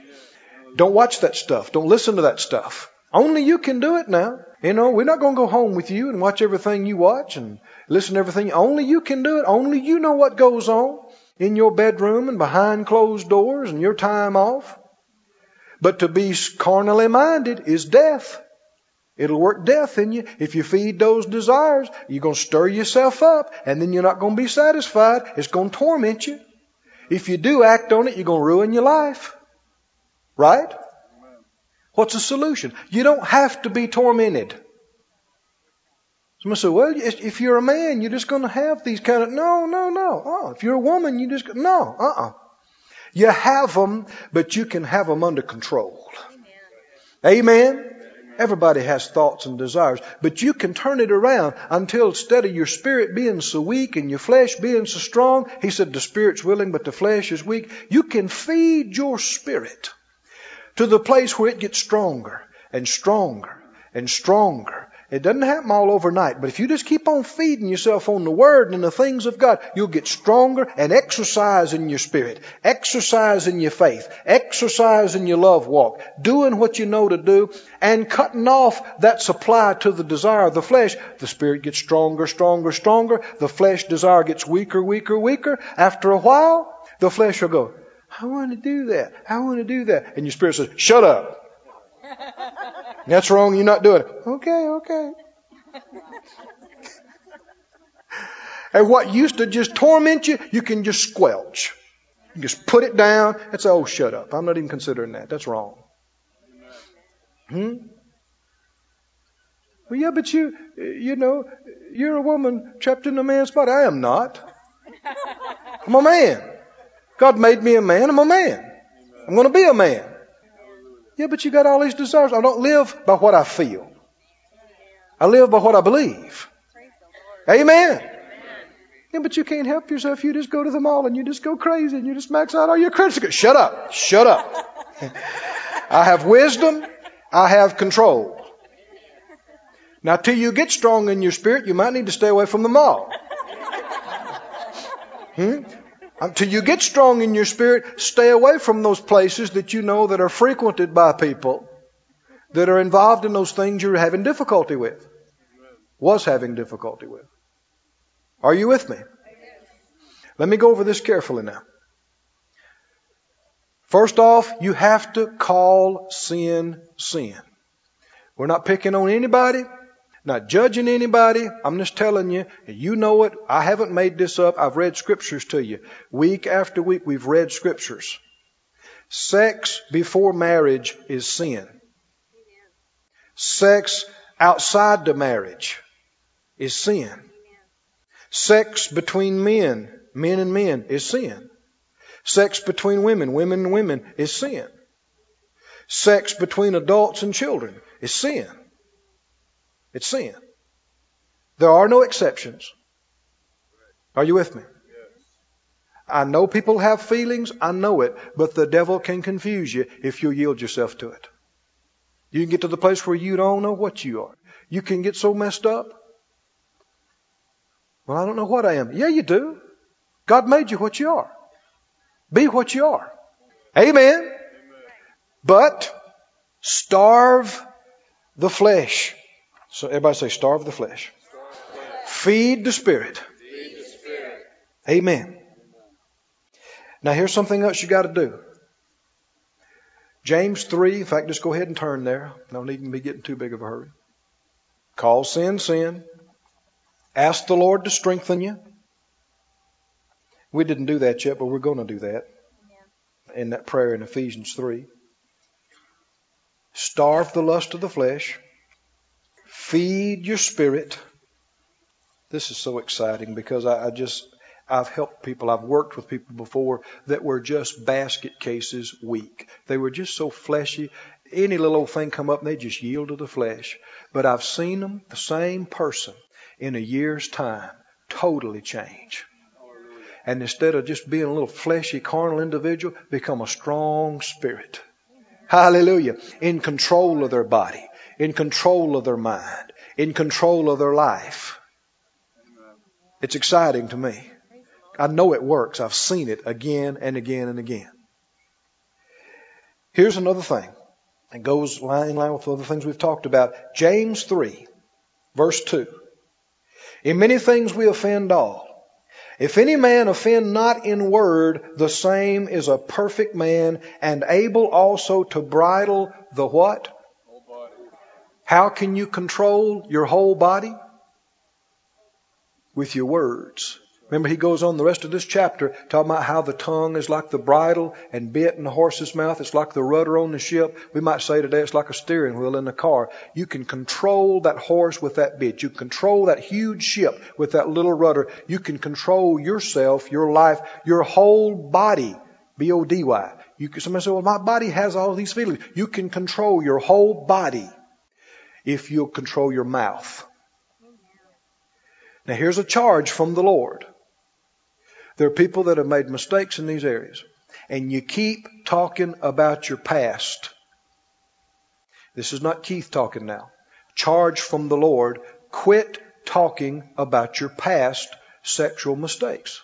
A: Don't watch that stuff. Don't listen to that stuff. Only you can do it now. You know, we're not going to go home with you and watch everything you watch and listen to everything. Only you can do it. Only you know what goes on in your bedroom and behind closed doors and your time off. But to be carnally minded is death. It'll work death in you. If you feed those desires, you're going to stir yourself up and then you're not going to be satisfied. It's going to torment you. If you do act on it, you're going to ruin your life. Right? What's the solution? You don't have to be tormented. Somebody said, well, if you're a man, you're just going to have these kind of, no, no, no. Oh, if you're a woman, you just, no, uh-uh. You have them, but you can have them under control. Amen. Amen. Everybody has thoughts and desires, but you can turn it around until instead of your spirit being so weak and your flesh being so strong, he said the spirit's willing, but the flesh is weak. You can feed your spirit to the place where it gets stronger and stronger and stronger it doesn't happen all overnight, but if you just keep on feeding yourself on the Word and the things of God, you'll get stronger and exercise in your spirit, exercise in your faith, exercise in your love walk, doing what you know to do, and cutting off that supply to the desire of the flesh. The spirit gets stronger, stronger, stronger. The flesh desire gets weaker, weaker, weaker. After a while, the flesh will go, I want to do that. I want to do that. And your spirit says, shut up. That's wrong. You're not doing it. Okay, okay. and what used to just torment you, you can just squelch. You just put it down and say, oh, shut up. I'm not even considering that. That's wrong. Hmm? Well, yeah, but you, you know, you're a woman trapped in a man's body. I am not. I'm a man. God made me a man. I'm a man. I'm going to be a man. Yeah, but you got all these desires. I don't live by what I feel. I live by what I believe. Amen. Yeah, but you can't help yourself. You just go to the mall and you just go crazy and you just max out all your credit. cards. Shut up. Shut up. I have wisdom. I have control. Now, till you get strong in your spirit, you might need to stay away from the mall. Hmm? Until you get strong in your spirit, stay away from those places that you know that are frequented by people that are involved in those things you're having difficulty with. Was having difficulty with. Are you with me? Let me go over this carefully now. First off, you have to call sin sin. We're not picking on anybody. Not judging anybody. I'm just telling you, you know it. I haven't made this up. I've read scriptures to you. Week after week, we've read scriptures. Sex before marriage is sin. Sex outside the marriage is sin. Sex between men, men and men, is sin. Sex between women, women and women, is sin. Sex between adults and children is sin. It's sin. There are no exceptions. Are you with me? I know people have feelings, I know it, but the devil can confuse you if you yield yourself to it. You can get to the place where you don't know what you are. You can get so messed up. Well, I don't know what I am. Yeah, you do. God made you what you are. Be what you are. Amen. But starve the flesh. So everybody say, starve the flesh. Feed the spirit. Amen. Now here's something else you got to do. James 3, in fact, just go ahead and turn there. No need to be getting too big of a hurry. Call sin, sin. Ask the Lord to strengthen you. We didn't do that yet, but we're going to do that in that prayer in Ephesians 3. Starve the lust of the flesh. Feed your spirit. This is so exciting because I, I just, I've helped people, I've worked with people before that were just basket cases weak. They were just so fleshy. Any little old thing come up and they just yield to the flesh. But I've seen them, the same person, in a year's time, totally change. And instead of just being a little fleshy, carnal individual, become a strong spirit. Hallelujah. In control of their body, in control of their mind, in control of their life. It's exciting to me. I know it works. I've seen it again and again and again. Here's another thing. It goes line in line with other things we've talked about. James 3, verse 2. In many things we offend all. If any man offend not in word, the same is a perfect man and able also to bridle the what? How can you control your whole body? With your words. Remember, he goes on the rest of this chapter talking about how the tongue is like the bridle and bit in the horse's mouth. It's like the rudder on the ship. We might say today it's like a steering wheel in the car. You can control that horse with that bit. You control that huge ship with that little rudder. You can control yourself, your life, your whole body. B-O-D-Y. You can, somebody say, well, my body has all these feelings. You can control your whole body if you'll control your mouth. Now here's a charge from the Lord. There are people that have made mistakes in these areas. And you keep talking about your past. This is not Keith talking now. Charge from the Lord. Quit talking about your past sexual mistakes.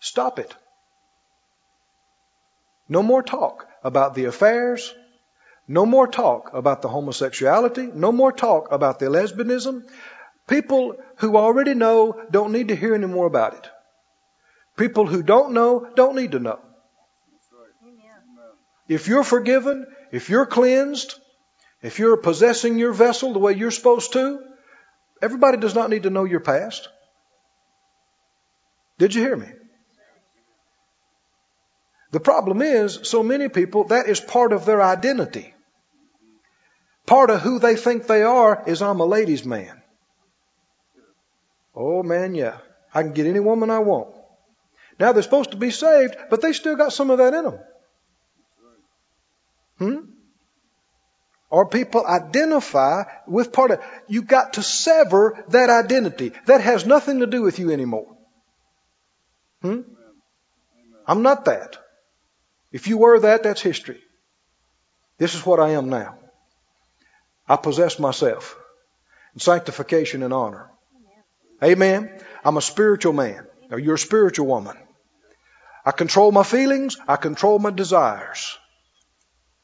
A: Stop it. No more talk about the affairs. No more talk about the homosexuality. No more talk about the lesbianism. People who already know don't need to hear any more about it. People who don't know don't need to know. If you're forgiven, if you're cleansed, if you're possessing your vessel the way you're supposed to, everybody does not need to know your past. Did you hear me? The problem is, so many people, that is part of their identity. Part of who they think they are is I'm a ladies' man. Oh man, yeah. I can get any woman I want. Now they're supposed to be saved, but they still got some of that in them. Hmm? Or people identify with part of, you got to sever that identity. That has nothing to do with you anymore. Hmm? I'm not that. If you were that, that's history. This is what I am now. I possess myself in sanctification and honor. Amen. I'm a spiritual man. Or you're a spiritual woman. I control my feelings. I control my desires.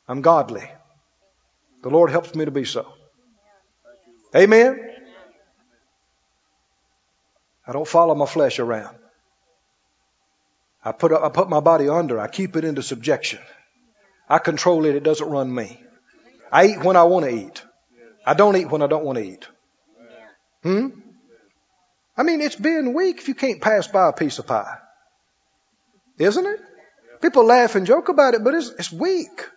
A: I'm godly. The Lord helps me to be so. Amen. I don't follow my flesh around. I put, I put my body under. I keep it into subjection. I control it. It doesn't run me. I eat when I want to eat. I don't eat when I don't want to eat. Hmm? I mean, it's being weak if you can't pass by a piece of pie. Isn't it? People laugh and joke about it, but it's, it's weak.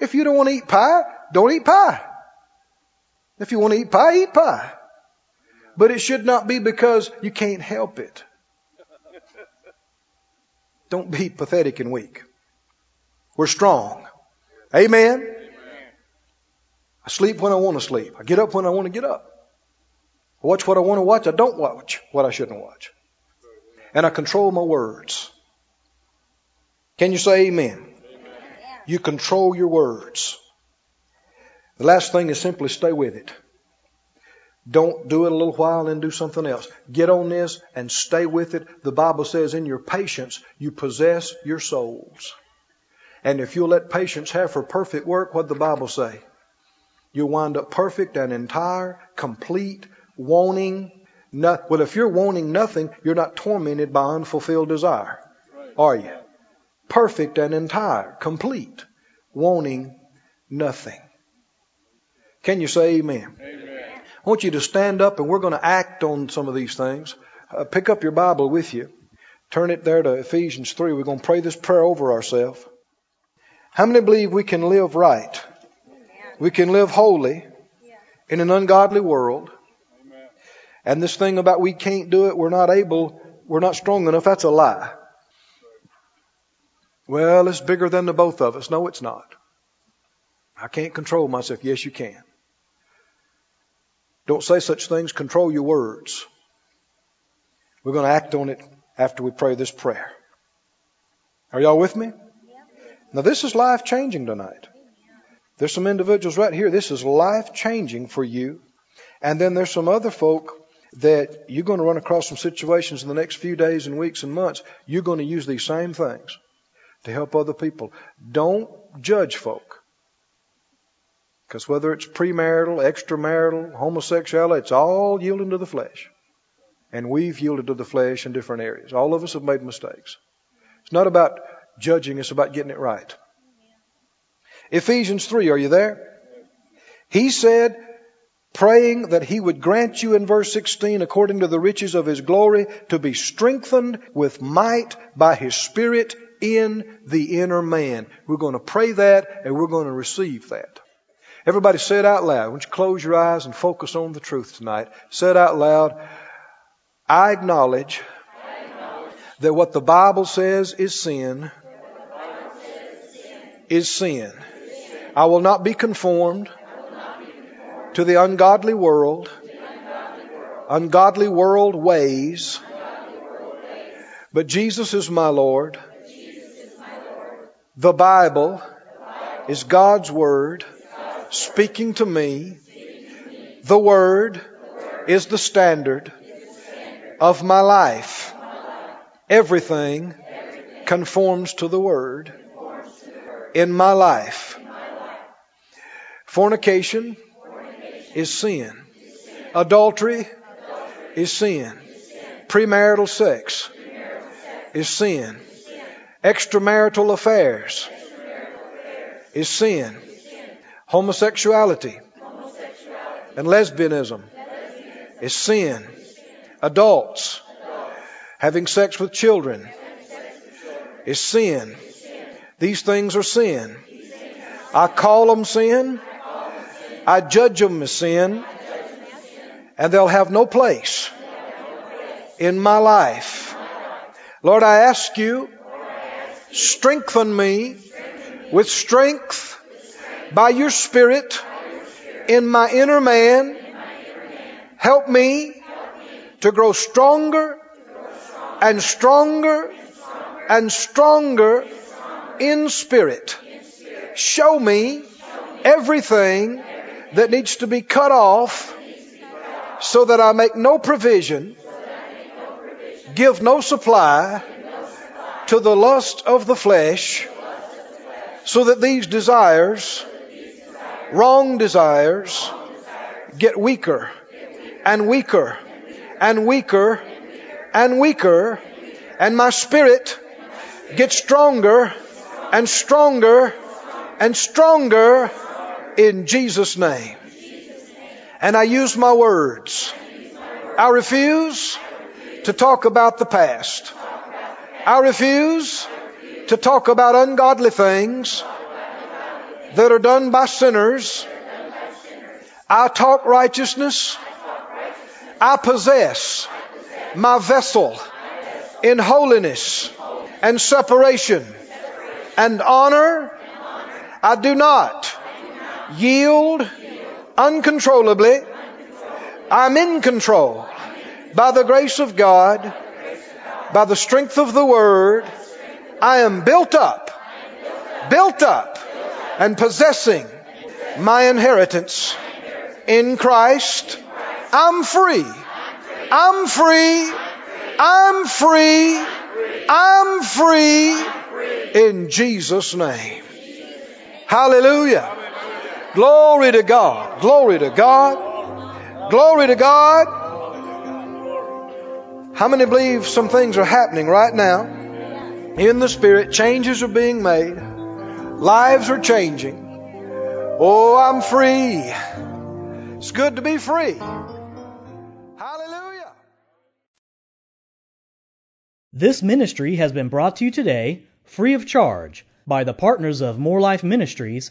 A: If you don't want to eat pie, don't eat pie. If you want to eat pie, eat pie. But it should not be because you can't help it. Don't be pathetic and weak. We're strong. Amen. Sleep when I want to sleep. I get up when I want to get up. I watch what I want to watch. I don't watch what I shouldn't watch. And I control my words. Can you say amen? amen? You control your words. The last thing is simply stay with it. Don't do it a little while and do something else. Get on this and stay with it. The Bible says in your patience you possess your souls. And if you'll let patience have her perfect work, what the Bible say? You'll wind up perfect and entire, complete, wanting. No, well, if you're wanting nothing, you're not tormented by unfulfilled desire, are you? Perfect and entire, complete, wanting nothing. Can you say amen?
B: Amen.
A: I want you to stand up and we're going to act on some of these things. Uh, pick up your Bible with you. Turn it there to Ephesians 3. We're going to pray this prayer over ourselves. How many believe we can live right? We can live holy in an ungodly world. And this thing about we can't do it, we're not able, we're not strong enough, that's a lie. Well, it's bigger than the both of us. No, it's not. I can't control myself. Yes, you can. Don't say such things. Control your words. We're going to act on it after we pray this prayer. Are y'all with me? Now, this is life changing tonight. There's some individuals right here. This is life changing for you. And then there's some other folk that you're going to run across some situations in the next few days and weeks and months. You're going to use these same things to help other people. Don't judge folk. Because whether it's premarital, extramarital, homosexuality, it's all yielding to the flesh. And we've yielded to the flesh in different areas. All of us have made mistakes. It's not about judging, it's about getting it right. Ephesians 3, are you there? He said, praying that he would grant you in verse 16, according to the riches of his glory, to be strengthened with might by his Spirit in the inner man. We're going to pray that and we're going to receive that. Everybody say it out loud. Won't you close your eyes and focus on the truth tonight? Say it out loud. I acknowledge, that what the Bible says is sin,
B: that what the Bible says is sin.
A: is sin. I will not be conformed to the ungodly world,
B: ungodly world,
A: ways, but Jesus is my Lord. The Bible is God's Word speaking to me. The Word is the standard of my life. Everything
B: Everything
A: conforms to the Word in my life. Fornication
B: Fornication
A: is sin.
B: is sin.
A: Adultery
B: Adultery
A: is sin.
B: is sin.
A: Premarital sex
B: Premarital sex
A: is sin.
B: is sin.
A: Extramarital affairs
B: affairs
A: is sin. Homosexuality
B: Homosexuality
A: and lesbianism
B: lesbianism
A: is sin. Adults
B: Adults
A: having sex with children
B: sex with children
A: is sin. These things are sin. I call them sin. I judge them as sin. And they'll have no place in my life. Lord, I ask you, strengthen me with strength by your Spirit in my inner man. Help me to grow stronger and stronger
B: and stronger
A: in spirit. Show me everything that needs to be cut off so that I make no provision, give no supply to the lust of the flesh, so that these desires, wrong desires, get weaker and weaker
B: and weaker,
A: and weaker,
B: and
A: my spirit gets stronger and stronger and stronger in Jesus' name. And I use my words. I refuse to talk about the past. I refuse to talk about ungodly things that are done by sinners. I talk righteousness. I possess my vessel in holiness and separation and honor. I do not yield uncontrollably. I'm in control by the grace of God, by the strength of the Word. I am built up, built up, and possessing my inheritance in Christ. I'm free. I'm free. I'm free. I'm free in Jesus' name. Hallelujah. Glory to God. Glory to God. Glory to God. How many believe some things are happening right now in the Spirit? Changes are being made. Lives are changing. Oh, I'm free. It's good to be free. Hallelujah.
C: This ministry has been brought to you today free of charge by the partners of Moore Life Ministries